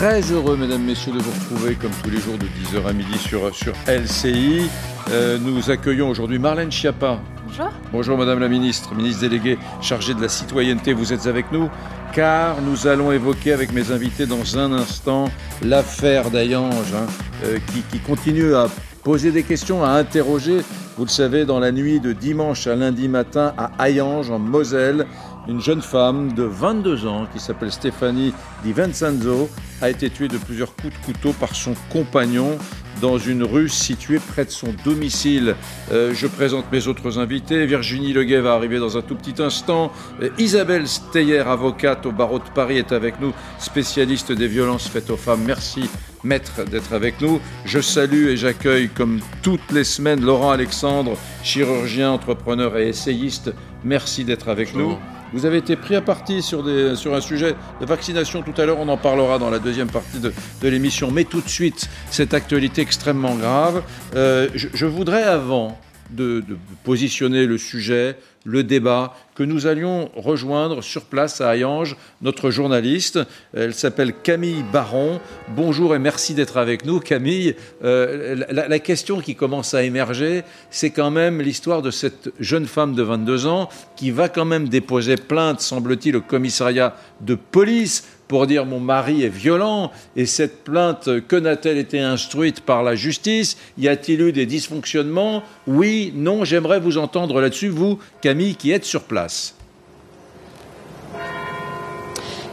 Très heureux, mesdames, messieurs, de vous retrouver comme tous les jours de 10h à midi sur, sur LCI. Euh, nous accueillons aujourd'hui Marlène Schiappa. Bonjour. Bonjour, madame la ministre, ministre déléguée chargée de la citoyenneté. Vous êtes avec nous car nous allons évoquer avec mes invités dans un instant l'affaire d'Ayange hein, euh, qui, qui continue à poser des questions, à interroger. Vous le savez, dans la nuit de dimanche à lundi matin à Hayange, en Moselle, une jeune femme de 22 ans qui s'appelle Stéphanie Di Vincenzo a été tuée de plusieurs coups de couteau par son compagnon dans une rue située près de son domicile. Euh, je présente mes autres invités. Virginie Leguet va arriver dans un tout petit instant. Euh, Isabelle Steyer, avocate au barreau de Paris, est avec nous, spécialiste des violences faites aux femmes. Merci, maître, d'être avec nous. Je salue et j'accueille, comme toutes les semaines, Laurent Alexandre, chirurgien, entrepreneur et essayiste. Merci d'être avec nous. Vous avez été pris à partie sur, des, sur un sujet de vaccination tout à l'heure, on en parlera dans la deuxième partie de, de l'émission. Mais tout de suite, cette actualité extrêmement grave. Euh, je, je, voudrais, avant de, de, positionner le sujet, le débat, que nous allions rejoindre sur place à Hayange notre journaliste. Elle s'appelle Camille Baron. Bonjour et merci d'être avec nous. Camille, euh, la, la, question qui commence à émerger, c'est quand même l'histoire de cette jeune femme de 22 ans qui va quand même déposer plainte, semble-t-il, au commissariat de police pour dire mon mari est violent et cette plainte, que n'a-t-elle été instruite par la justice? Y a-t-il eu des dysfonctionnements? Oui, non, j'aimerais vous entendre là-dessus, vous, Camille, qui êtes sur place.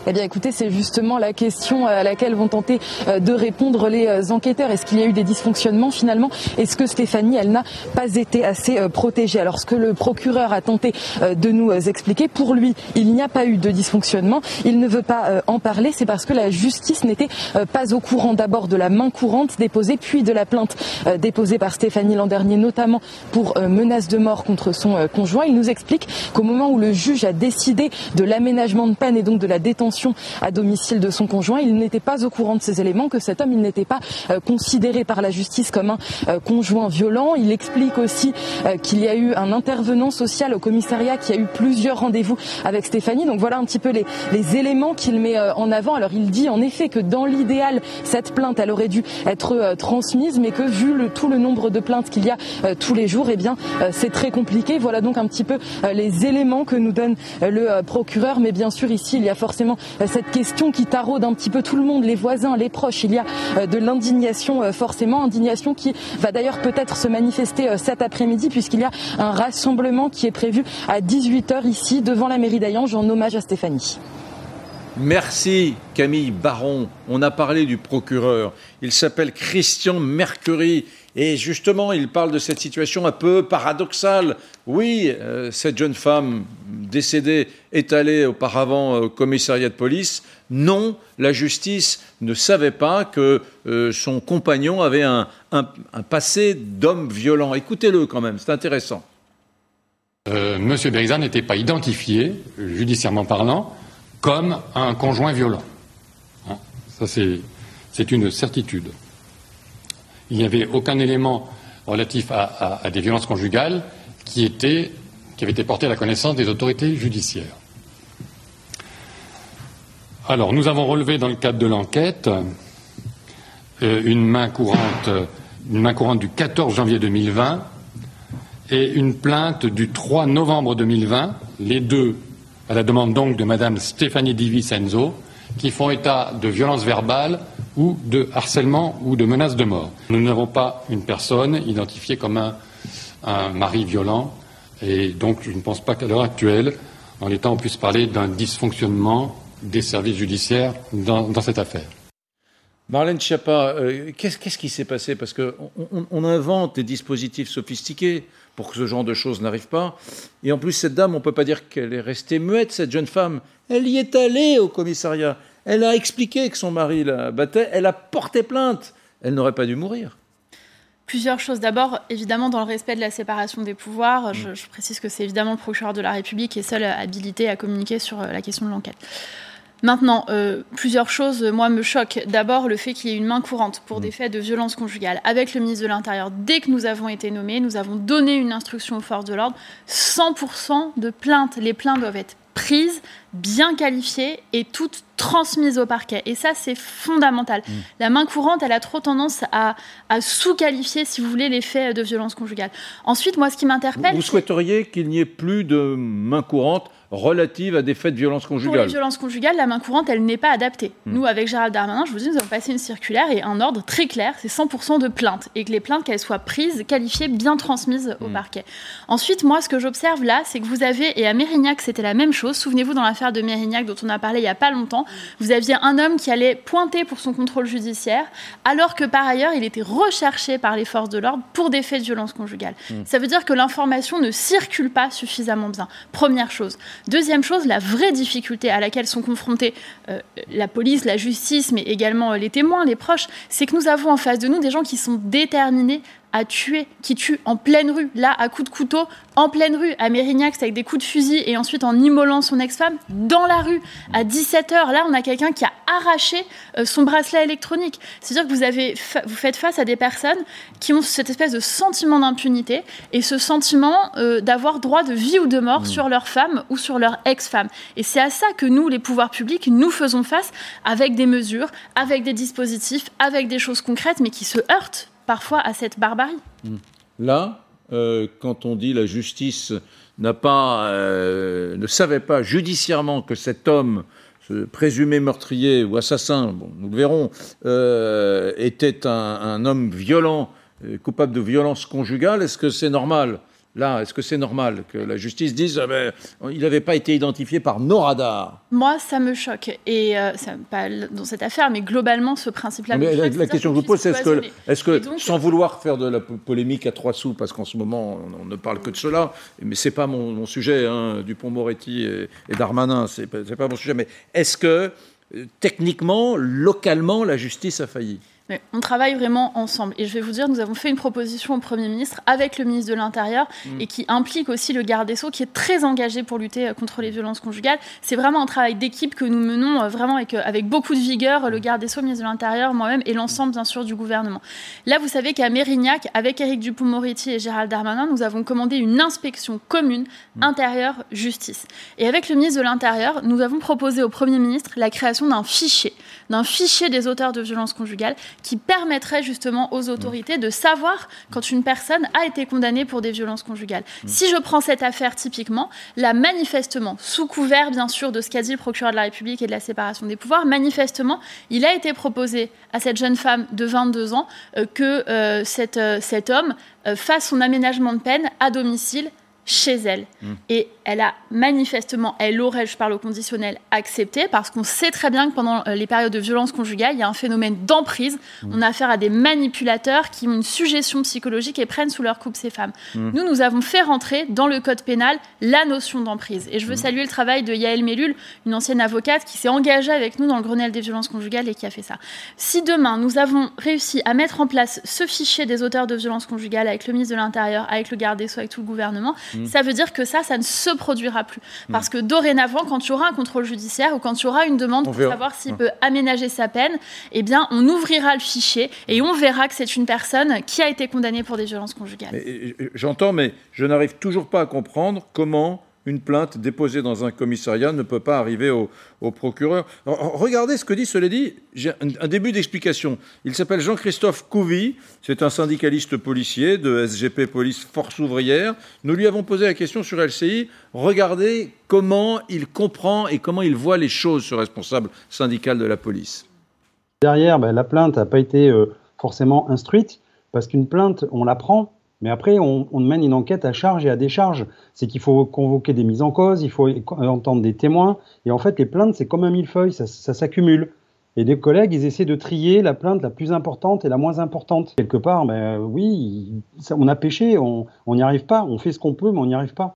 Eh bien, écoutez, c'est justement la question à laquelle vont tenter euh, de répondre les euh, enquêteurs. Est-ce qu'il y a eu des dysfonctionnements finalement? Est-ce que Stéphanie, elle n'a pas été assez euh, protégée? Alors, ce que le procureur a tenté de nous expliquer, pour lui, il n'y a pas eu de dysfonctionnement. Il ne veut pas en parler. C'est parce que la justice n'était pas au courant d'abord de la main courante déposée, puis de la plainte déposée par Stéphanie l'an dernier, notamment pour menace de mort contre son conjoint. Il nous explique qu'au moment où le juge a décidé de l'aménagement de peine et donc de la détention à domicile de son conjoint. Il n'était pas au courant de ces éléments, que cet homme n'était pas euh, considéré par la justice comme un euh, conjoint violent. Il explique aussi euh, qu'il y a eu un intervenant social au commissariat qui a eu plusieurs rendez-vous avec Stéphanie. Donc voilà un petit peu les, les éléments qu'il met en avant. Alors il dit en effet que dans l'idéal, cette plainte elle aurait dû être transmise, mais que vu le, tout le nombre de plaintes qu'il y a tous les jours, eh bien c'est très compliqué. Voilà donc un petit peu les éléments que nous donne le procureur. Mais bien sûr ici il y a forcément cette question qui taraude un petit peu tout le monde, les voisins, les proches. Il y a euh, de l'indignation euh, forcément, indignation qui va d'ailleurs peut-être se manifester euh, cet après-midi puisqu'il y a un rassemblement qui est prévu à 18h ici devant la mairie d'Ayange en hommage à Stéphanie. Merci Camille Baron. On a parlé du procureur. Il s'appelle Christian Mercury. Et justement, il parle de cette situation un peu paradoxale. Oui, euh, cette jeune femme décédée est allée auparavant au commissariat de police. Non, la justice ne savait pas que euh, son compagnon avait un, passé d'homme violent. Écoutez-le quand même, c'est intéressant. Euh, Monsieur Berizard n'était pas identifié, judiciairement parlant, comme un conjoint violent. Hein Ça, c'est une certitude il n'y avait aucun élément relatif à, des violences conjugales qui, était, qui avait été porté à la connaissance des autorités judiciaires. Alors, nous avons relevé dans le cadre de l'enquête euh, une, main courante, une main courante du 14 janvier 2020 et une plainte du 3 novembre 2020, les deux à la demande donc de Madame Stéphanie Di Vincenzo, qui font état de violences verbales ou de harcèlement ou de menaces de mort. Nous n'avons pas une personne identifiée comme un, mari violent et donc je ne pense pas qu'à l'heure actuelle, en l'état, on puisse parler d'un dysfonctionnement des services judiciaires dans cette affaire. Marlène Schiappa, euh, qu'est-ce qu qui s'est passé? Parce qu'on on, invente des dispositifs sophistiqués pour que ce genre de choses n'arrive pas. Et en plus, cette dame, on ne peut pas dire qu'elle est restée muette, cette jeune femme. Elle y est allée au commissariat. Elle a expliqué que son mari la battait. Elle a porté plainte. Elle n'aurait pas dû mourir. Plusieurs choses. D'abord, évidemment, dans le respect de la séparation des pouvoirs, je, je, précise que c'est évidemment le procureur de la République qui est seul habilité à communiquer sur la question de l'enquête. Maintenant, euh, plusieurs choses, moi, me choquent. D'abord, le fait qu'il y ait une main courante pour mmh. des faits de violence conjugale avec le ministre de l'Intérieur. Dès que nous avons été nommés, nous avons donné une instruction aux forces de l'ordre. 100% de plaintes. Les plaintes doivent être prises, bien qualifiées et toutes transmises au parquet. Et ça, c'est fondamental. Mmh. La main courante, elle a trop tendance à, sous-qualifier, si vous voulez, les faits de violence conjugale. Ensuite, moi, ce qui m'interpelle... Vous souhaiteriez qu'il n'y ait plus de main courante relative à des faits de violence conjugale. Pour les violences conjugales, la main courante, elle n'est pas adaptée. Hmm. Nous, avec Gérald Darmanin, je vous dis, nous avons passé une circulaire et un ordre très clair, c'est 100% de plaintes. Et que les plaintes, qu'elles soient prises, qualifiées, bien transmises au hmm. parquet. Ensuite, moi, ce que j'observe là, c'est que vous avez, et à Mérignac, c'était la même chose. Souvenez-vous, dans l'affaire de Mérignac, dont on a parlé il n'y a pas longtemps, vous aviez un homme qui allait pointer pour son contrôle judiciaire, alors que par ailleurs, il était recherché par les forces de l'ordre pour des faits de violence conjugale. Hmm. Ça veut dire que l'information ne circule pas suffisamment bien. Première chose. Deuxième chose, la vraie difficulté à laquelle sont confrontés euh, la police, la justice, mais également euh, les témoins, les proches, c'est que nous avons en face de nous des gens qui sont déterminés à tuer, qui tue en pleine rue, là, à coups de couteau, en pleine rue, à Mérignac, avec des coups de fusil, et ensuite en immolant son ex-femme, dans la rue, à 17h. Là, on a quelqu'un qui a arraché euh, son bracelet électronique. C'est-à-dire que vous, avez vous faites face à des personnes qui ont cette espèce de sentiment d'impunité, et ce sentiment euh, d'avoir droit de vie ou de mort mmh. sur leur femme ou sur leur ex-femme. Et c'est à ça que nous, les pouvoirs publics, nous faisons face avec des mesures, avec des dispositifs, avec des choses concrètes, mais qui se heurtent parfois à cette barbarie. Hmm. Là, euh, quand on dit la justice n'a pas, euh, ne savait pas judiciairement que cet homme, présumé meurtrier ou assassin, nous le verrons, euh, était un, un, homme violent, coupable de violence conjugale, est-ce que c'est normal? Là, est-ce que c'est normal que la justice dise qu'il ah ben, il n'avait pas été identifié par nos radars? Moi, ça me choque. Et euh, pas dans cette affaire, mais globalement, ce principe-là. la, la question que je vous pose, c'est est-ce que, est que sans vouloir faire de la polémique à trois sous, parce qu'en ce moment, on, ne parle que de cela, mais c'est pas mon, sujet, hein, Dupont-Moretti et, et, Darmanin, c'est pas, pas mon sujet, mais est-ce que, euh, techniquement, localement, la justice a failli? On travaille vraiment ensemble. Et je vais vous dire, nous avons fait une proposition au Premier ministre avec le ministre de l'Intérieur mm. et qui implique aussi le garde des Sceaux qui est très engagé pour lutter euh, contre les violences conjugales. C'est vraiment un travail d'équipe que nous menons euh, vraiment avec, avec beaucoup de vigueur, le garde des Sceaux, le ministre de l'Intérieur, moi-même et l'ensemble bien sûr du gouvernement. Là, vous savez qu'à Mérignac, avec Éric Dupont-Moretti et Gérald Darmanin, nous avons commandé une inspection commune mm. intérieure-justice. Et avec le ministre de l'Intérieur, nous avons proposé au Premier ministre la création d'un fichier, d'un fichier des auteurs de violences conjugales qui permettrait justement aux autorités de savoir quand une personne a été condamnée pour des violences conjugales. Mmh. Si je prends cette affaire typiquement, là, manifestement, sous couvert bien sûr de ce qu'a dit le procureur de la République et de la séparation des pouvoirs, manifestement, il a été proposé à cette jeune femme de 22 ans euh, que euh, euh, cet homme fasse son aménagement de peine à domicile chez elle. Mmh. Et elle a manifestement, elle aurait, je parle au conditionnel, accepté, parce qu'on sait très bien que pendant euh, les périodes de violence conjugale, il y a un phénomène d'emprise. Mmh. On a affaire à des manipulateurs qui ont une suggestion psychologique et prennent sous leur coupe ces femmes. Mmh. Nous, nous avons fait rentrer dans le code pénal la notion d'emprise. Et je veux saluer le travail de Yael Mellul, une ancienne avocate qui s'est engagée avec nous dans le Grenelle des violences conjugales et qui a fait ça. Si demain, nous avons réussi à mettre en place ce fichier des auteurs de violences conjugales avec le ministre de l'Intérieur, avec le garde des Sceaux, avec tout le gouvernement, ça veut dire que ça, ça ne se produira plus. Hmm. Parce que dorénavant, quand il y aura un contrôle judiciaire ou quand il y aura une demande pour savoir s'il hmm. peut aménager sa peine, eh bien, on ouvrira le fichier et on verra que c'est une personne qui a été condamnée pour des violences conjugales. J'entends, mais je n'arrive toujours pas à comprendre comment une plainte déposée dans un commissariat ne peut pas arriver au, procureur. regardez ce que dit, cela dit, j'ai un, début d'explication. Il s'appelle Jean-Christophe Couvi, c'est un syndicaliste policier de SGP Police Force Ouvrière. Nous lui avons posé la question sur LCI. Regardez comment il comprend et comment il voit les choses, ce responsable syndical de la police. Derrière, ben, la plainte n'a pas été euh, forcément instruite, parce qu'une plainte, on la prend mais après, on, mène une enquête à charge et à décharge. C'est qu'il faut convoquer des mises en cause, il faut entendre des témoins. Et en fait, les plaintes, c'est comme un millefeuille, ça, s'accumule. Et des collègues, ils essaient de trier la plainte la plus importante et la moins importante. Quelque part, ben, oui, on a péché, on n'y arrive pas, on fait ce qu'on peut, mais on n'y arrive pas.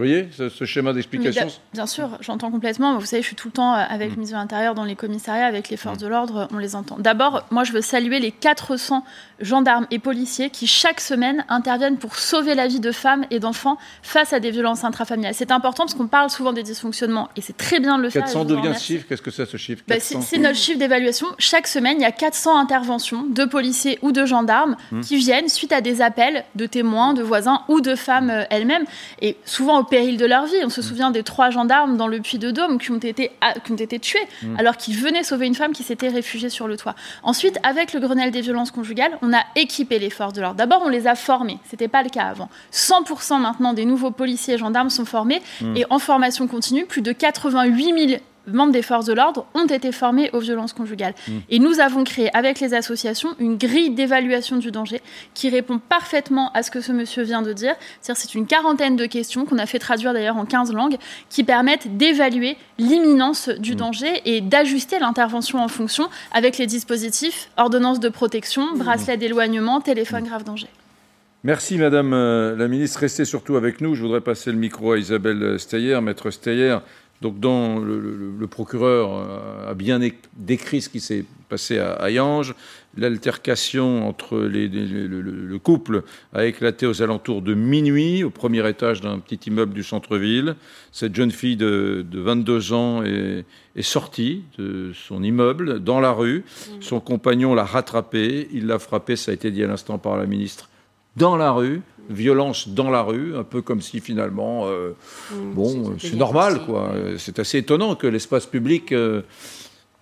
Vous voyez ce, schéma d'explication bien, sûr, j'entends complètement. Vous savez, je suis tout le temps euh, avec le ministre de l'Intérieur dans les commissariats, avec les forces mm. de l'ordre, on les entend. D'abord, moi, je veux saluer les 400 gendarmes et policiers qui, chaque semaine, interviennent pour sauver la vie de femmes et d'enfants face à des violences intrafamiliales. C'est important parce qu'on parle souvent des dysfonctionnements et c'est très bien de le 400 faire. 400 d'où vient ce chiffre Qu'est-ce que c'est ce chiffre bah, C'est notre chiffre d'évaluation. Chaque semaine, il y a 400 interventions de policiers ou de gendarmes mm. qui viennent suite à des appels de témoins, de voisins ou de femmes euh, elles-mêmes. Et souvent, péril de leur vie. On se souvient des trois gendarmes dans le puits de Dôme qui ont été, qui ont été tués mm. alors qu'ils venaient sauver une femme qui s'était réfugiée sur le toit. Ensuite, avec le Grenelle des violences conjugales, on a équipé les forces de l'ordre. D'abord, on les a formés. C'était pas le cas avant. 100% maintenant des nouveaux policiers et gendarmes sont formés mm. et en formation continue, plus de 88 000 membres des forces de l'ordre ont été formés aux violences conjugales. Mmh. Et nous avons créé avec les associations une grille d'évaluation du danger qui répond parfaitement à ce que ce monsieur vient de dire. C'est-à-dire c'est une quarantaine de questions qu'on a fait traduire d'ailleurs en 15 langues qui permettent d'évaluer l'imminence du mmh. danger et d'ajuster l'intervention en fonction avec les dispositifs ordonnance de protection, mmh. bracelet d'éloignement, téléphone grave danger. Merci Madame euh, la Ministre. Restez surtout avec nous. Je voudrais passer le micro à Isabelle Steyer. Maître Steyer, donc, dans le, procureur euh, a bien décrit ce qui s'est passé à, Yange. L'altercation entre le, couple a éclaté aux alentours de minuit, au premier étage d'un petit immeuble du centre-ville. Cette jeune fille de, 22 ans est, est, sortie de son immeuble dans la rue. Mmh. Son compagnon l'a rattrapée. Il l'a frappée, ça a été dit à l'instant par la ministre, dans la rue violence dans la rue, un peu comme si finalement, euh, mmh, bon, c'est normal, quoi. C'est assez étonnant que l'espace public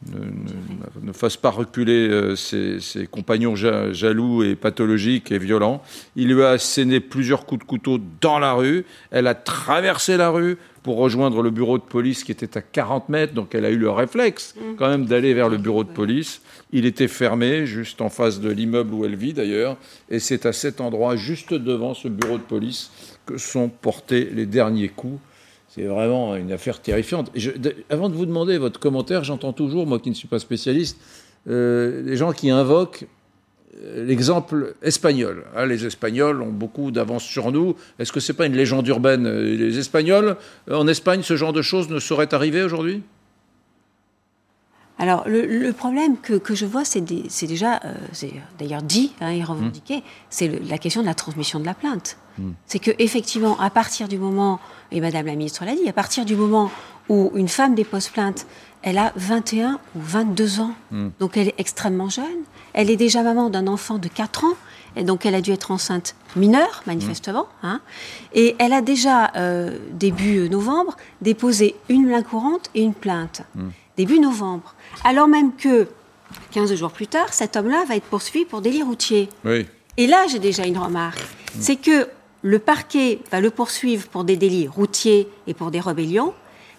ne, fasse pas reculer euh, ses, compagnons jaloux et pathologiques et violents. Il lui a asséné plusieurs coups de couteau dans la rue. Elle a traversé la rue pour rejoindre le bureau de police qui était à 40 mètres, donc elle a eu le réflexe mmh. quand même d'aller vers le bureau de police. Il était fermé, juste en face de l'immeuble où elle vit d'ailleurs, et c'est à cet endroit, juste devant ce bureau de police, que sont portés les derniers coups. C'est vraiment une affaire terrifiante. avant de vous demander votre commentaire, j'entends toujours, moi qui ne suis pas spécialiste, euh, les gens qui invoquent euh, l'exemple espagnol. Ah, les Espagnols ont beaucoup d'avance sur nous. Est-ce que ce n'est pas une légende urbaine Les Espagnols, en Espagne, ce genre de choses ne saurait arriver aujourd'hui? Alors, le, problème que, je vois, c'est déjà, euh, c'est d'ailleurs dit hein, et revendiqué, c'est la question de la transmission de la plainte. Hmm. C'est que effectivement, à partir du moment, et Madame la Ministre l'a dit, à partir du moment où une femme dépose plainte, elle a 21 ou 22 ans, hmm. donc elle est extrêmement jeune. Elle est déjà maman d'un enfant de 4 ans, et donc elle a dû être enceinte mineure, manifestement. Hmm. Hein, et elle a déjà, euh, début novembre, déposé une plainte courante et une plainte. Début novembre alors même que 15 jours plus tard, cet homme-là va être poursuivi pour délit routier. Et là, j'ai déjà une remarque. C'est que le parquet va le poursuivre pour des délits routiers et pour des rébellions,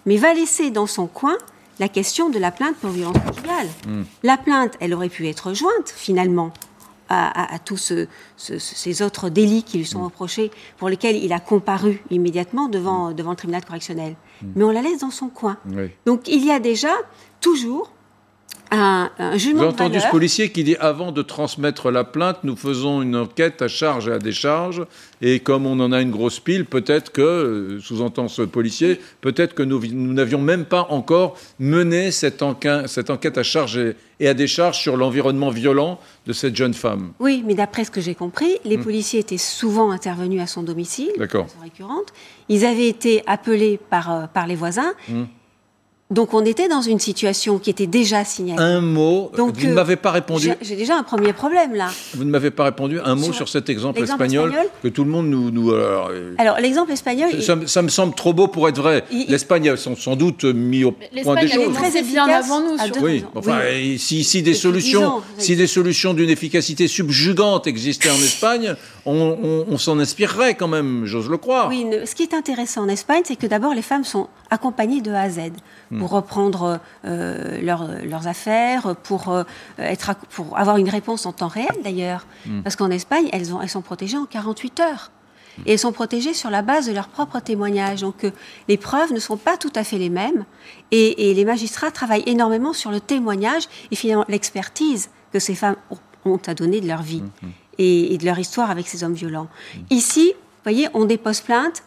mais va laisser dans son coin la question de la plainte pour violence conjugale. Hmm. La plainte, elle aurait pu être jointe finalement à, tous ces autres délits qui lui sont hmm. reprochés, pour lesquels il a comparu immédiatement devant, hmm. devant le tribunal correctionnel. Mais on la laisse dans son coin. Donc il y a déjà toujours un, Vous avez entendu ce policier qui dit avant de transmettre la plainte, nous faisons une enquête à charge et à décharge. Et comme on en a une grosse pile, peut-être que, euh, sous-entend ce policier, peut-être que nous n'avions même pas encore mené cette, enquête, cette enquête à charge et, à décharge sur l'environnement violent de cette jeune femme. Oui, mais d'après ce que j'ai compris, les hmm. policiers étaient souvent intervenus à son domicile, de façon récurrente. Ils avaient été appelés par, euh, par les voisins. Hmm. Donc on était dans une situation qui était déjà signalée. Un mot, Donc, vous ne euh, m'avez pas répondu. J'ai déjà un premier problème là. Vous ne m'avez pas répondu un mot sur, cet exemple, espagnol, que tout le monde nous... nous alors, alors l'exemple espagnol... Ça, me semble trop beau pour être vrai. L'Espagne a sans, doute mis au point des choses. L'Espagne est très bien avant nous. Surtout. Oui, enfin, si, si, des solutions, si des solutions d'une efficacité subjugante existaient en Espagne, on, on s'en inspirerait quand même, j'ose le croire. Oui, ce qui est intéressant en Espagne, c'est que d'abord les femmes sont accompagnées de A à Z pour reprendre euh, leurs affaires, pour, euh, être, pour avoir une réponse en temps réel d'ailleurs. Hmm. Parce qu'en Espagne, elles, ont, elles sont protégées en 48 heures. Et elles sont protégées sur la base de leurs propres témoignages. Donc euh, les preuves ne sont pas tout à fait les mêmes. Et, les magistrats travaillent énormément sur le témoignage et finalement l'expertise que ces femmes ont à donner de leur vie hmm, hmm. et, de leur histoire avec ces hommes violents. Ici, vous voyez, on dépose plainte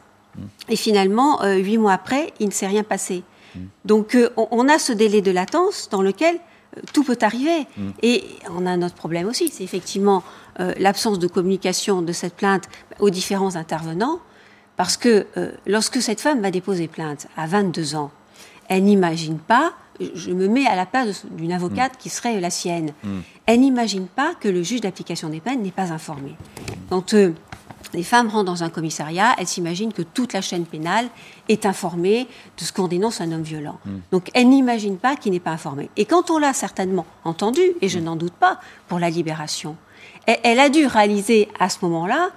et finalement, huit mois après, il ne s'est rien passé. Donc euh, on, a ce délai de latence dans lequel euh, tout peut arriver. Mm. Et on a un autre problème aussi, c'est effectivement euh, l'absence de communication de cette plainte aux différents intervenants, parce que lorsque cette femme va déposer plainte à 22 ans, elle n'imagine pas, je me mets à la place d'une avocate mm. qui serait la sienne, mm. elle n'imagine pas que le juge d'application des peines n'est pas informé. Quand les femmes rentrent dans un commissariat, elles s'imaginent que toute la chaîne pénale est informée de ce qu'on dénonce un homme violent. Hmm. Donc elles n'imaginent pas qu'il n'est pas informé. Et quand on l'a certainement entendu, et je hmm. n'en doute pas, pour la libération, elle, a dû réaliser à ce moment-là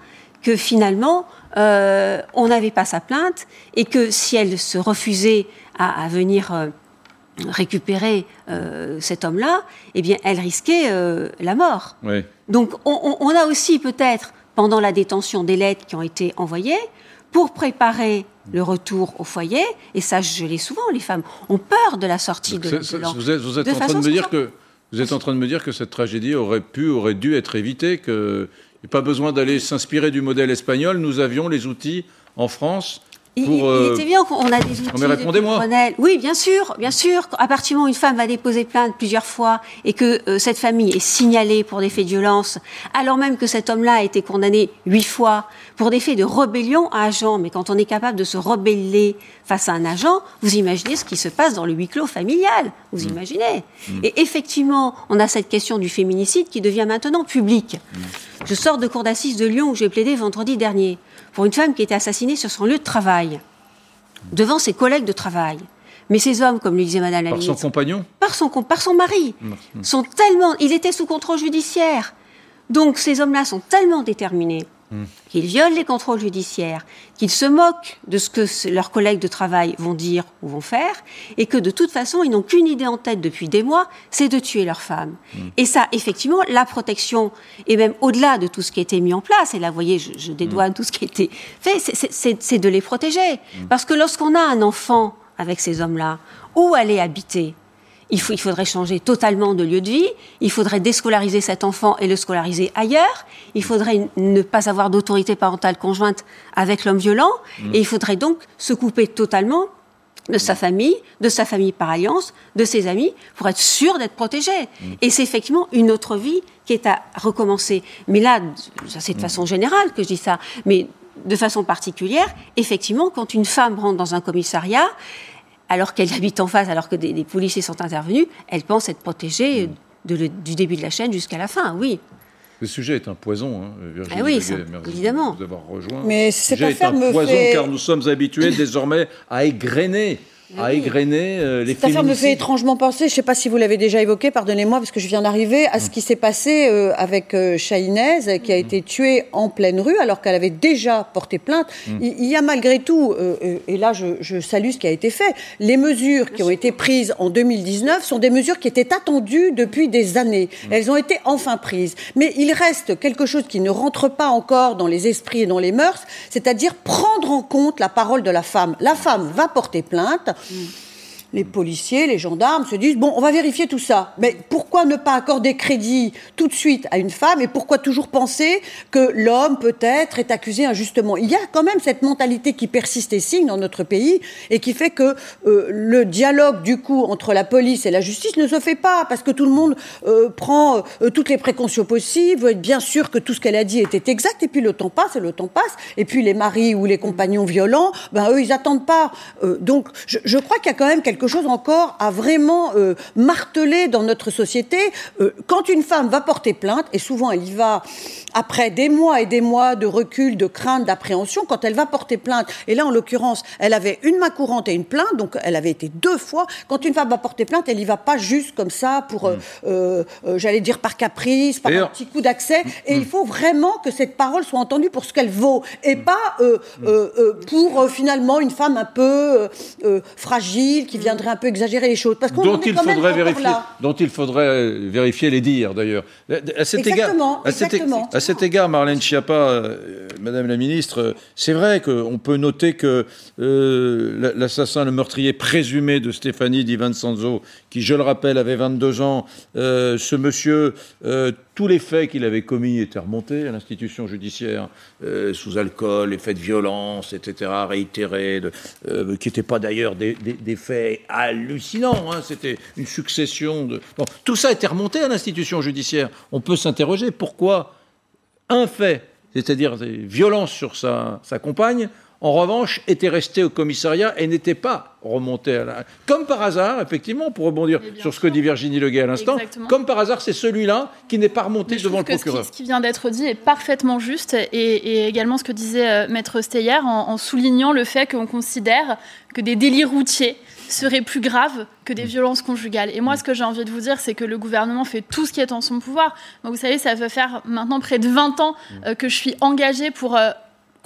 que finalement, euh, on n'avait pas sa plainte et que si elle se refusait à, venir euh, récupérer euh, cet homme-là, eh bien, elle risquait la mort. Donc, on, a aussi peut-être pendant la détention des lettres qui ont été envoyées pour préparer le retour au foyer. Et ça, je l'ai souvent, les femmes ont peur de la sortie de, Vous êtes, vous êtes en train de me dire que vous êtes en train de me dire que cette tragédie aurait pu, aurait dû être évitée, qu'il n'y a pas besoin d'aller s'inspirer du modèle espagnol. Nous avions les outils en France il, euh, était bien qu'on a des outils. Mais répondez-moi. Oui, bien sûr, bien sûr. À partir du moment où une femme va déposer plainte plusieurs fois et que euh, cette famille est signalée pour des faits de violence, alors même que cet homme-là a été condamné huit fois pour des faits de rébellion à agent, mais quand on est capable de se rebeller face à un agent, vous imaginez ce qui se passe dans le huis clos familial. Vous mmh. imaginez. Mmh. Et effectivement, on a cette question du féminicide qui devient maintenant publique. Mmh. Je sors de cour d'assises de Lyon où j'ai plaidé vendredi dernier pour une femme qui était assassinée sur son lieu de travail, devant ses collègues de travail. Mais ces hommes, comme le disait Madame la Par son compagnon Par son, par son mari. Sont tellement, il était sous contrôle judiciaire. Donc ces hommes-là sont tellement déterminés Qu'ils violent les contrôles judiciaires, qu'ils se moquent de ce que leurs collègues de travail vont dire ou vont faire, et que de toute façon, ils n'ont qu'une idée en tête depuis des mois, c'est de tuer leurs femmes. Hmm. Et ça, effectivement, la protection, et même au-delà de tout ce qui a été mis en place, et là, vous voyez, je, dédouane hmm. tout ce qui a été fait, c'est de les protéger. Parce que lorsqu'on a un enfant avec ces hommes-là, où aller habiter? Il, il, faudrait changer totalement de lieu de vie, il faudrait déscolariser cet enfant et le scolariser ailleurs, il faudrait ne pas avoir d'autorité parentale conjointe avec l'homme violent, mmh. et il faudrait donc se couper totalement de sa famille, de sa famille par alliance, de ses amis, pour être sûr d'être protégé. Mmh. Et c'est effectivement une autre vie qui est à recommencer. Mais là, c'est de mmh. façon générale que je dis ça, mais de façon particulière, effectivement, quand une femme rentre dans un commissariat, alors qu'elle habite en face, alors que des, policiers sont intervenus, elle pense être protégée du début de la chaîne jusqu'à la fin, oui. Le sujet est un poison, hein, Virginie ah oui, évidemment. De vous avoir rejoint. Mais c'est un poison car nous sommes habitués désormais à égrener à égrener euh, les Cette affaire me fait étrangement penser, je ne sais pas si vous l'avez déjà évoqué, pardonnez-moi parce que je viens d'arriver, à ce qui s'est passé euh, avec euh, qui a mm. été tuée en pleine rue alors qu'elle avait déjà porté plainte. Mm. Il, y a malgré tout, euh, et là je, je, salue ce qui a été fait, les mesures qui ont été prises en 2019 sont des mesures qui étaient attendues depuis des années. Elles ont été enfin prises. Mais il reste quelque chose qui ne rentre pas encore dans les esprits et dans les mœurs, c'est-à-dire prendre en compte la parole de la femme. La femme va porter plainte. Mm les policiers, les gendarmes se disent bon, on va vérifier tout ça. Mais pourquoi ne pas accorder crédit tout de suite à une femme et pourquoi toujours penser que l'homme peut-être est accusé injustement? Il y a quand même cette mentalité qui persiste et signe dans notre pays et qui fait que euh, le dialogue du coup entre la police et la justice ne se fait pas parce que tout le monde euh, prend euh, toutes les précautions possibles, veut être bien sûr que tout ce qu'elle a dit était exact et puis le temps passe et le temps passe et puis les maris ou les compagnons violents, ben eux ils attendent pas. donc je, je crois qu'il y a quand même quelque quelque chose encore à vraiment euh, marteler dans notre société. Euh, quand une femme va porter plainte, et souvent elle y va après des mois et des mois de recul, de crainte, d'appréhension, quand elle va porter plainte, et là en l'occurrence, elle avait une main courante et une plainte, donc elle avait été deux fois. Quand une femme va porter plainte, elle y va pas juste comme ça pour, euh, mm. j'allais dire par caprice, par un petit coup d'accès. Et mm. il faut vraiment que cette parole soit entendue pour ce qu'elle vaut, et pas pour finalement une femme un peu fragile qui viendrait un peu exagérer les choses. Parce qu'on dont, il faudrait vérifier, dont il faudrait vérifier les dires, d'ailleurs. À cet exactement, égard, exactement. À, cet égard, Marlène Schiappa, euh, Madame la Ministre, c'est vrai qu'on peut noter que euh, l'assassin, le meurtrier présumé de Stéphanie Di Vincenzo, qui, je le rappelle, avait 22 ans, euh, ce monsieur tous les faits qu'il avait commis étaient remontés à l'institution judiciaire, euh, sous alcool, les faits de violence, etc., réitérés, euh, qui n'étaient pas d'ailleurs des, faits hallucinants, hein, c'était une succession de... Tout ça était remonté à l'institution judiciaire. On peut s'interroger pourquoi un fait, c'est-à-dire des violences sur sa compagne, en revanche, était resté au commissariat et n'était pas remonté à la... Comme par hasard, effectivement, pour rebondir sur ce que dit Virginie Leguet à l'instant, comme par hasard, c'est celui-là qui n'est pas remonté devant le procureur. Ce qui, vient d'être dit est parfaitement juste et, également ce que disait euh, Maître Steyer en, en soulignant le fait qu'on considère que des délits routiers serait plus grave que des violences conjugales. Et moi, ce que j'ai envie de vous dire, c'est que le gouvernement fait tout ce qui est en son pouvoir. Vous savez, ça veut faire maintenant près de 20 ans euh, que je suis engagée pour euh,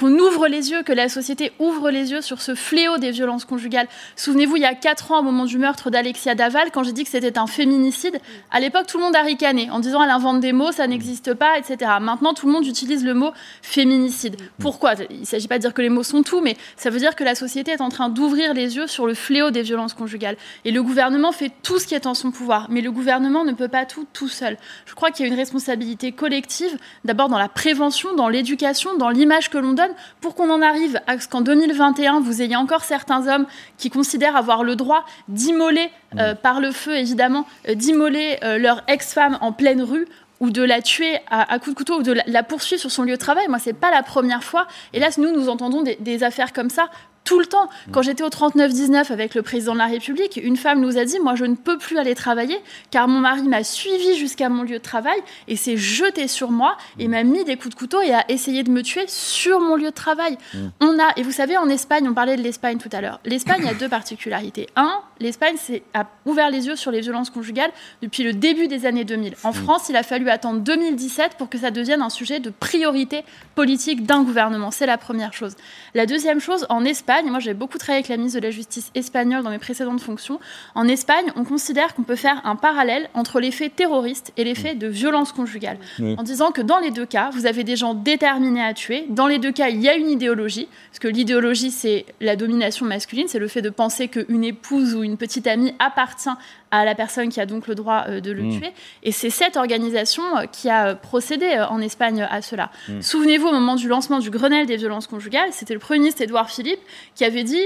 qu'on ouvre les yeux, que la société ouvre les yeux sur ce fléau des violences conjugales. Souvenez-vous, il y a quatre ans, au moment du meurtre d'Alexia Daval, quand j'ai dit que c'était un féminicide, à l'époque, tout le monde a ricané en disant elle invente des mots, ça n'existe pas, etc. Maintenant, tout le monde utilise le mot féminicide. Pourquoi? Il ne s'agit pas de dire que les mots sont tout, mais ça veut dire que la société est en train d'ouvrir les yeux sur le fléau des violences conjugales. Et le gouvernement fait tout ce qui est en son pouvoir, mais le gouvernement ne peut pas tout tout seul. Je crois qu'il y a une responsabilité collective, d'abord dans la prévention, dans l'éducation, dans l'image que l'on donne pour qu'on en arrive à ce qu'en 2021, vous ayez encore certains hommes qui considèrent avoir le droit d'immoler, euh, par le feu évidemment, euh, d'immoler euh, leur ex-femme en pleine rue ou de la tuer à, coups de couteau ou de la, poursuivre sur son lieu de travail. Moi, c'est pas la première fois. Et là, nous, nous entendons des affaires comme ça tout le temps. Quand j'étais au 39-19 avec le président de la République, une femme nous a dit Moi, je ne peux plus aller travailler car mon mari m'a suivi jusqu'à mon lieu de travail et s'est jeté sur moi et m'a mis des coups de couteau et a essayé de me tuer sur mon lieu de travail. Mm. On a, et vous savez, en Espagne, on parlait de l'Espagne tout à l'heure. L'Espagne a deux particularités. Un, l'Espagne a ouvert les yeux sur les violences conjugales depuis le début des années 2000. En mm. France, il a fallu attendre 2017 pour que ça devienne un sujet de priorité politique d'un gouvernement. C'est la première chose. La deuxième chose, en Espagne, moi j'ai beaucoup travaillé avec la ministre de la Justice espagnole dans mes précédentes fonctions, en Espagne, on considère qu'on peut faire un parallèle entre les faits terroristes et les faits de violence conjugale, en disant que dans les deux cas, vous avez des gens déterminés à tuer, dans les deux cas, il y a une idéologie, parce que l'idéologie, c'est la domination masculine, c'est le fait de penser qu'une épouse ou une petite amie appartient à la personne qui a donc le droit euh, de le mm. tuer. Et c'est cette organisation euh, qui a euh, procédé en Espagne à cela. Mm. Souvenez-vous, au moment du lancement du Grenelle des violences conjugales, c'était le Premier ministre Édouard Philippe qui avait dit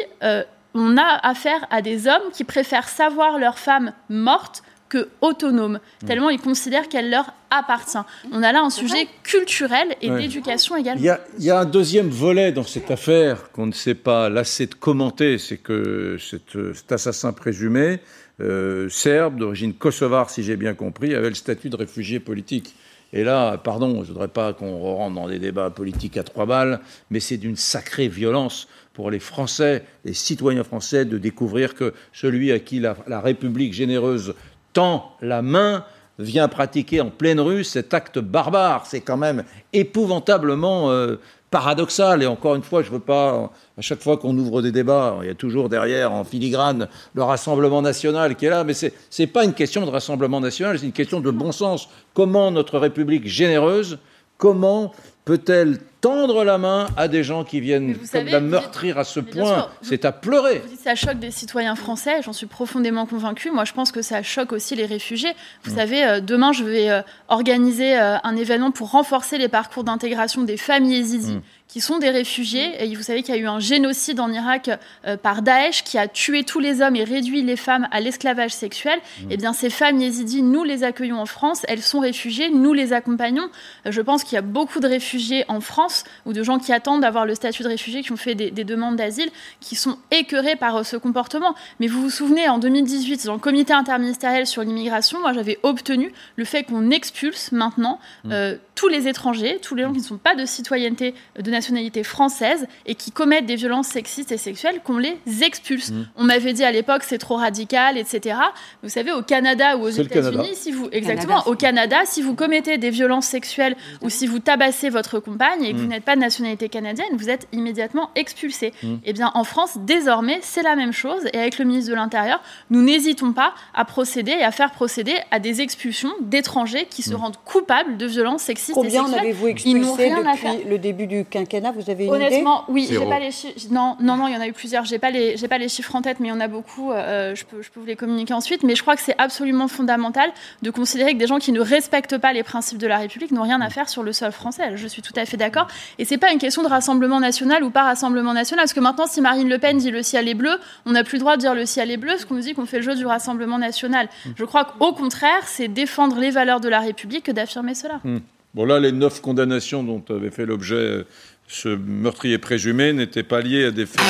on a affaire à des hommes qui préfèrent savoir leur femme morte que autonome, mm. tellement ils considèrent qu'elle leur appartient. On a là un sujet culturel et d'éducation également. Il y, a, il y, a, un deuxième volet dans cette affaire qu'on ne sait pas lasser de commenter, c'est que cet assassin présumé euh, serbe, d'origine kosovare, si j'ai bien compris, avait le statut de réfugié politique. Et là, pardon, je ne voudrais pas qu'on rentre dans des débats politiques à trois balles, mais c'est d'une sacrée violence pour les Français, les citoyens français, de découvrir que celui à qui la, République généreuse tend la main vient pratiquer en pleine rue cet acte barbare. C'est quand même épouvantablement euh, paradoxal. Et encore une fois, je ne veux pas, à chaque fois qu'on ouvre des débats, il y a toujours derrière, en filigrane, le Rassemblement national qui est là. Mais ce n'est pas une question de Rassemblement national, c'est une question de bon sens. Comment notre République généreuse, comment peut-elle tendre la main à des gens qui viennent la meurtrir à ce point C'est à pleurer. Vous dites ça choque des citoyens français, j'en suis profondément convaincue. Moi, je pense que ça choque aussi les réfugiés. Vous mm. savez, euh, demain, je vais euh, organiser euh, un événement pour renforcer les parcours d'intégration des familles yézidis. Mm qui sont des réfugiés. Et vous savez qu'il y a eu un génocide en Irak euh, par Daesh qui a tué tous les hommes et réduit les femmes à l'esclavage sexuel. Mmh. Eh bien, ces femmes yézidis, nous les accueillons en France. Elles sont réfugiées, nous les accompagnons. Euh, je pense qu'il y a beaucoup de réfugiés en France ou de gens qui attendent d'avoir le statut de réfugié, qui ont fait des, demandes d'asile, qui sont écœurés par euh, ce comportement. Mais vous vous souvenez, en 2018, dans le comité interministériel sur l'immigration, moi j'avais obtenu le fait qu'on expulse maintenant mmh. Tous les étrangers, tous les gens qui ne sont pas de citoyenneté de nationalité française et qui commettent des violences sexistes et sexuelles, qu'on les expulse. Mmh. On m'avait dit à l'époque c'est trop radical, etc. Vous savez, au Canada ou aux États-Unis, si vous exactement au Canada, si vous commettez des violences sexuelles ou si vous tabassez votre compagne et que vous mmh. n'êtes pas de nationalité canadienne, vous êtes immédiatement expulsé. Mmh. Eh bien, en France, désormais, c'est la même chose. Et avec le ministre de l'Intérieur, nous n'hésitons pas à procéder et à faire procéder à des expulsions d'étrangers qui se rendent coupables de violences sexistes et sexuelles. Combien en avez-vous expulsé depuis le début du quinquennat vous avez une Honnêtement, oui, j'ai pas les chiffres. Non, non, non, il y en a eu plusieurs. J'ai pas les, j'ai pas les chiffres en tête, mais il y en a beaucoup. Euh, je peux, je peux vous les communiquer ensuite. Mais je crois que c'est absolument fondamental de considérer que des gens qui ne respectent pas les principes de la République n'ont rien à faire sur le sol français. Je suis tout à fait d'accord. Et c'est pas une question de rassemblement national ou pas rassemblement national, parce que maintenant, si Marine Le Pen dit le ciel est bleu, on n'a plus le droit de dire le ciel est bleu, parce qu'on nous dit qu'on fait le jeu du rassemblement national. Je crois qu'au contraire, c'est défendre les valeurs de la République que d'affirmer cela. Mm. Bon là, les neuf condamnations dont avait fait l'objet ce meurtrier présumé n'était pas lié à des faits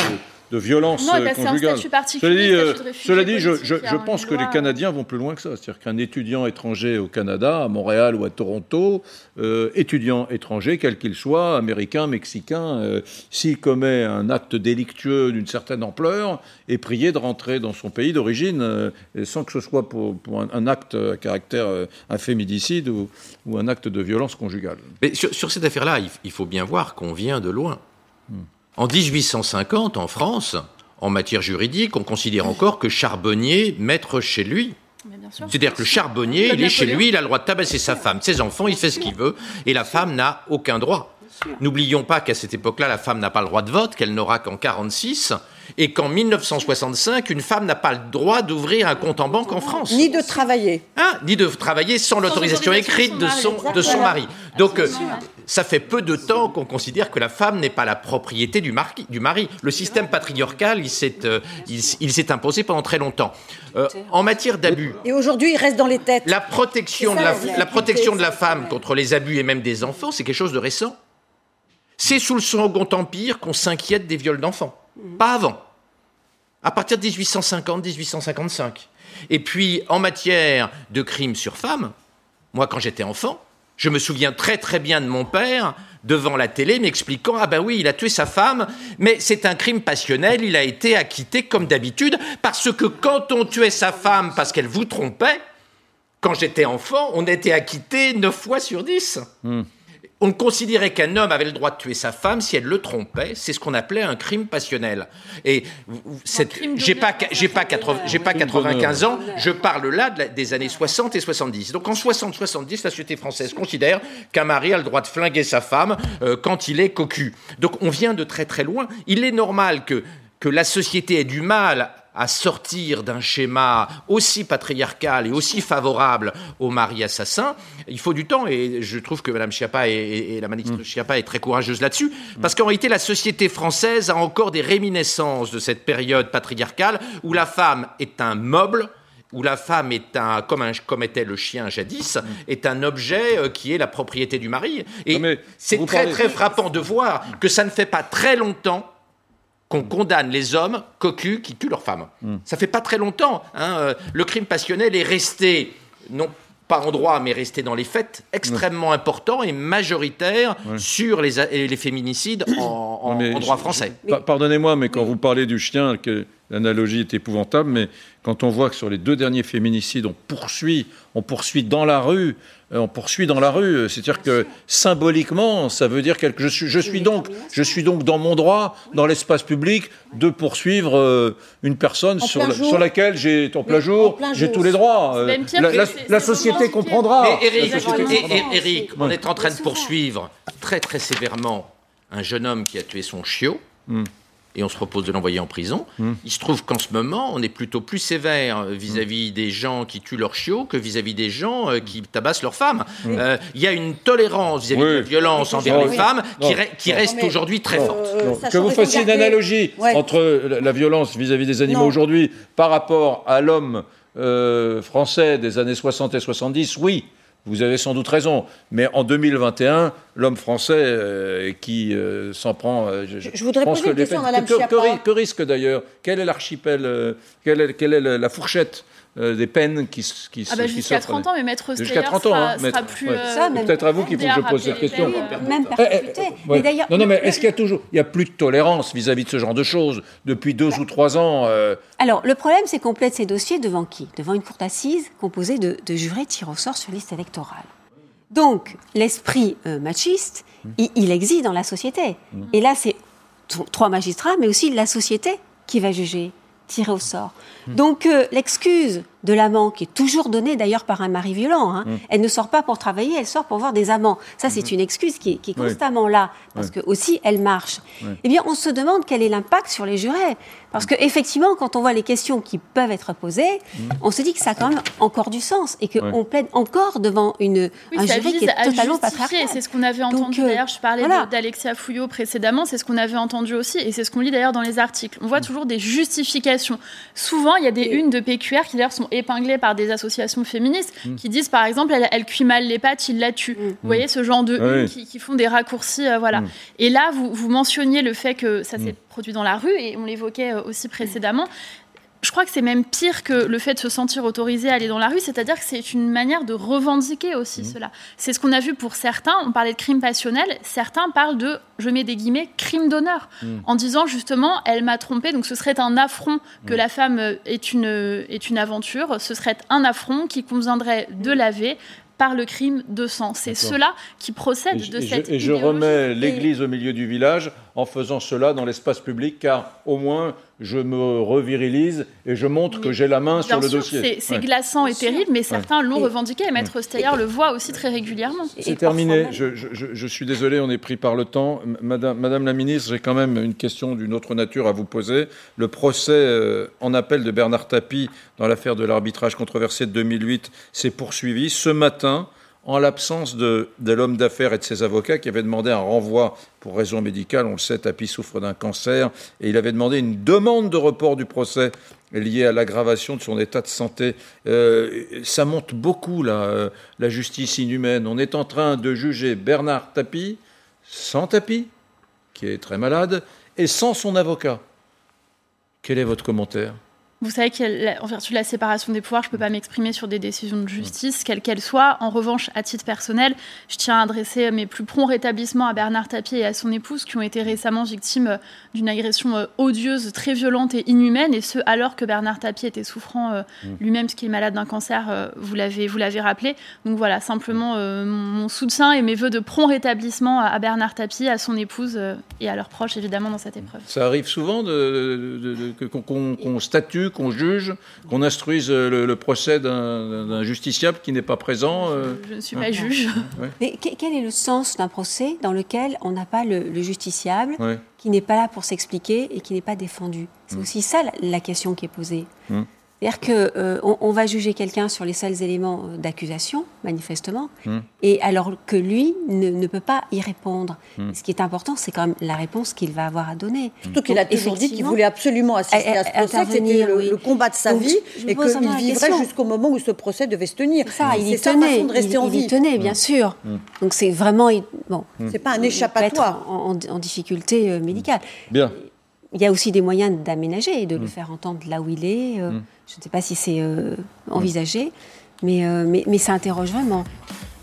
de violence non, euh, conjugale. Cela dit, euh, cela dit je, je, je pense que les Canadiens vont plus loin que ça. C'est-à-dire qu'un étudiant étranger au Canada, à Montréal ou à Toronto, euh, étudiant étranger, quel qu'il soit, américain, mexicain, euh, s'il commet un acte délictueux d'une certaine ampleur, est prié de rentrer dans son pays d'origine euh, sans que ce soit pour, pour un, un, acte à caractère, euh, un féminicide ou, ou, un acte de violence conjugale. Mais sur, sur cette affaire-là, il, il, faut bien voir qu'on vient de loin. Hmm. En 1850, en France, en matière juridique, on considère encore que charbonnier, maître chez lui. C'est-à-dire que le charbonnier, il est chez lui, il a le droit de tabasser sa femme, ses enfants, il fait ce qu'il veut, et la femme n'a aucun droit. N'oublions pas qu'à cette époque-là, la femme n'a pas le droit de vote, qu'elle n'aura qu'en 46, et qu'en 1965, une femme n'a pas le droit d'ouvrir un compte en banque en France. Ni de travailler. Hein ni de travailler sans, sans l'autorisation écrite de son, de son mari. Donc, euh, ça fait peu de temps qu'on considère que la femme n'est pas la propriété du, mari. Du mari. Le système patriarcal, il s'est, euh, il, il s'est imposé pendant très longtemps. Euh, en matière d'abus. Et aujourd'hui, il reste dans les têtes. La protection, de la, la protection de la femme contre les abus et même des enfants, c'est quelque chose de récent. C'est sous le Second Empire qu'on s'inquiète des viols d'enfants. Pas avant. À partir de 1850-1855. Et puis, en matière de crimes sur femmes, moi, quand j'étais enfant, je me souviens très très bien de mon père devant la télé m'expliquant Ah ben oui, il a tué sa femme, mais c'est un crime passionnel, il a été acquitté comme d'habitude, parce que quand on tuait sa femme parce qu'elle vous trompait, quand j'étais enfant, on était acquitté 9 fois sur 10. Mm on considérait qu'un homme avait le droit de tuer sa femme si elle le trompait. C'est ce qu'on appelait un crime passionnel. Et j'ai pas, j'ai pas, 80, j'ai pas 95 ans, je parle là de la, des années 60 et 70. Donc en 60-70, la société française considère qu'un mari a le droit de flinguer sa femme euh, quand il est cocu. Donc on vient de très très loin. Il est normal que que la société ait du mal à sortir d'un schéma aussi patriarcal et aussi favorable au mari assassin, il faut du temps. Et je trouve que Mme Schiappa et, et, la ministre mmh. Schiappa est très courageuse là-dessus, parce qu'en réalité, la société française a encore des réminiscences de cette période patriarcale où la femme est un meuble où la femme est un, comme, un, comme était le chien jadis, est un objet euh, qui est la propriété du mari. Et c'est très très frappant de voir que ça ne fait pas très longtemps qu'on condamne les hommes cocus qui tuent leurs femmes. Mm. Ça fait pas très longtemps. Hein, euh, le crime passionnel est resté, non pas en droit, mais resté dans les faits, extrêmement ouais. important et majoritaire sur les, les, féminicides en, en, en droit français. Pardonnez-moi, mais quand oui. vous parlez du chien, que l'analogie est épouvantable, mais quand on voit que sur les deux derniers féminicides, on poursuit, on poursuit dans la rue, euh, on poursuit dans la rue, c'est-à-dire que symboliquement, ça veut dire quelque. Je suis, je suis donc, je suis donc dans mon droit, dans l'espace public, de poursuivre euh, une personne sur, la, sur, laquelle j'ai en plein jour, j'ai tous les droits. Euh, la, la, la société comprendra. Mais Eric, Eric, on est en train de poursuivre très très sévèrement un jeune homme qui a tué son chiot. Mm et on se propose de l'envoyer en prison. Mmh. Il se trouve qu'en ce moment, on est plutôt plus sévère vis-à-vis -vis des gens qui tuent leurs chiots que vis-à-vis -vis des gens euh, qui tabassent leurs femmes. Il mmh. euh, y a une tolérance vis-à-vis -vis oui. de la violence envers oui. les femmes qui, re qui reste aujourd'hui très forte. Euh, que vous fassiez une analogie ouais. entre la violence vis-à-vis des animaux aujourd'hui par rapport à l'homme euh, français des années 60 et 70, oui. Vous avez sans doute raison, mais en 2021, l'homme français euh, qui euh, s'en prend. Euh, je, je, voudrais pense poser une question à Mme que, que, que, risque d'ailleurs? Quel est l'archipel Quelle est, quelle est la, la fourchette euh, des peines qui, qui ah bah Jusqu'à 30 ans, mais Maître Jusqu'à 30 ans, sera, hein, sera plus. Ouais. Euh, peut-être à vous qu'il faut que je pose cette question. Même perpétuité. Eh, ouais. d'ailleurs. Non, non, mais est-ce qu'il y a toujours. Il n'y a plus de tolérance vis-à-vis -vis de ce genre de choses depuis deux bah. ou trois ans euh... Alors, le problème, c'est qu'on plaide ces dossiers devant qui? Devant une cour d'assises composée de, de jurés tirés au sort sur liste électorale. Donc, l'esprit euh, machiste, mmh. il, il, existe dans la société. Mmh. Et là, c'est trois magistrats, mais aussi la société qui va juger, tirer au sort. Donc, euh, l'excuse de l'amant, qui est toujours donnée d'ailleurs par un mari violent, hein, elle ne sort pas pour travailler, elle sort pour voir des amants. Ça, c'est une excuse qui est, qui est constamment oui. là, parce oui. que aussi, elle marche. Oui. Eh bien, on se demande quel est l'impact sur les jurés. Parce qu'effectivement, quand on voit les questions qui peuvent être posées, mmh. on se dit que ça a quand même encore du sens et qu'on ouais. plaide encore devant une, oui, un jury qui est totalement patriarcal. C'est ce qu'on avait entendu euh, d'ailleurs, je parlais voilà. d'Alexia Fouillot précédemment, c'est ce qu'on avait entendu aussi et c'est ce qu'on lit d'ailleurs dans les articles. On voit mmh. toujours des justifications. Souvent, il y a des et... unes de PQR qui d'ailleurs sont épinglés par des associations féministes mm. qui disent, par exemple, elle, cuit mal les pâtes, il la tue. Vous voyez, ce genre de qui, font des raccourcis, voilà. Et là, vous, vous mentionniez le fait que ça s'est produit dans la rue, et on l'évoquait aussi précédemment je crois que c'est même pire que le fait de se sentir autorisé à aller dans la rue, c'est-à-dire que c'est une manière de revendiquer aussi mmh. cela. C'est ce qu'on a vu pour certains, on parlait de crime passionnel, certains parlent de, je mets des guillemets, crime d'honneur, mmh. en disant justement, elle m'a trompé, donc ce serait un affront que mmh. la femme est une, est une aventure, ce serait un affront qui conviendrait de laver, par le crime de sang. C'est cela qui procède de cette Et je remets l'Église au milieu du village en faisant cela dans l'espace public, car au moins je me revirilise et je montre que j'ai la main sur le dossier. C'est glaçant et terrible, mais certains l'ont revendiqué et Maître Steyer le voit aussi très régulièrement. C'est terminé. Je, suis désolé, on est pris par le temps. Madame, Madame la ministre, j'ai quand même une question d'une autre nature à vous poser. Le procès euh, en appel de Bernard Tapie dans l'affaire de l'arbitrage controversé de 2008 s'est poursuivi. Ce matin, en l'absence de, l'homme d'affaires et de ses avocats qui avaient demandé un renvoi pour raison médicale. On le sait, Tapi souffre d'un cancer et il avait demandé une demande de report du procès lié à l'aggravation de son état de santé. Euh, ça monte beaucoup, là, euh, la justice inhumaine. On est en train de juger Bernard Tapie sans Tapie, qui est très malade, et sans son avocat. Quel est votre commentaire? Vous savez qu'en vertu de la séparation des pouvoirs, je ne peux pas m'exprimer sur des décisions de justice, quelles qu'elles soient. En revanche, à titre personnel, je tiens à adresser mes plus prompts rétablissements à Bernard Tapie et à son épouse, qui ont été récemment victimes d'une agression euh, odieuse, très violente et inhumaine, et ce, alors que Bernard Tapie était souffrant euh, lui-même, ce qui est malade d'un cancer, euh, vous l'avez rappelé. Donc voilà, simplement mon soutien et mes voeux de prompt rétablissement à Bernard Tapie, à son épouse et à leurs proches, évidemment, dans cette épreuve. Ça arrive souvent qu'on statue qu'on juge, qu'on instruise euh, le, procès d'un justiciable qui n'est pas présent euh. Je ne suis pas juge. Mais quel est le sens d'un procès dans lequel on n'a pas le, justiciable, qui n'est pas là pour s'expliquer et qui n'est pas défendu? C'est mm. aussi ça la, question qui est posée. Mm. C'est-à-dire qu'on euh, va juger quelqu'un sur les seuls éléments euh, d'accusation, manifestement, hmm. et alors que lui ne, peut pas y répondre. Hmm. Ce qui est important, c'est quand même la réponse qu'il va avoir à donner. Surtout qu'il a toujours dit qu'il voulait absolument assister à, ce procès, c'était le, combat de sa vie, et qu'il vivrait jusqu'au moment où ce procès devait se tenir. Ça, il y tenait, de rester il, en vie. y tenait, bien hmm. sûr. Donc c'est vraiment... Bon, c'est pas un échappatoire. En, en, difficulté euh, médicale. Bien. Il y a aussi des moyens d'aménager et de le faire entendre là où il est. Je ne sais pas si c'est euh, envisagé, euh, mais, mais, ça interroge vraiment.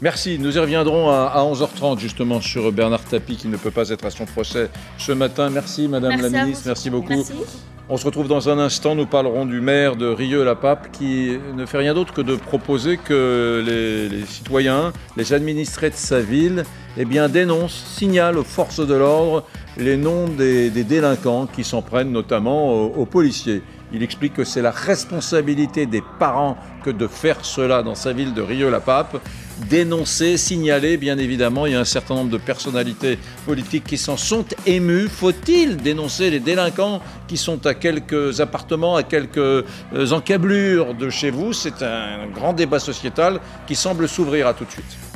Merci. Nous y reviendrons à, 11h30 justement sur Bernard Tapie qui ne peut pas être à son procès ce matin. Merci Madame la Ministre, merci beaucoup. On se retrouve dans un instant. Nous parlerons du maire de Rieux-la-Pape qui ne fait rien d'autre que de proposer que les, citoyens, les administrés de sa ville, eh bien, dénoncent, signalent aux forces de l'ordre les noms des, délinquants qui s'en prennent notamment aux policiers. Il explique que c'est la responsabilité des parents que de faire cela dans sa ville de Rieux-la-Pape. Dénoncer, signaler, bien évidemment, il y a un certain nombre de personnalités politiques qui s'en sont émues. Faut-il dénoncer les délinquants qui sont à quelques appartements, à quelques euh, encablures de chez vous? C'est un grand débat sociétal qui semble s'ouvrir à tout de suite.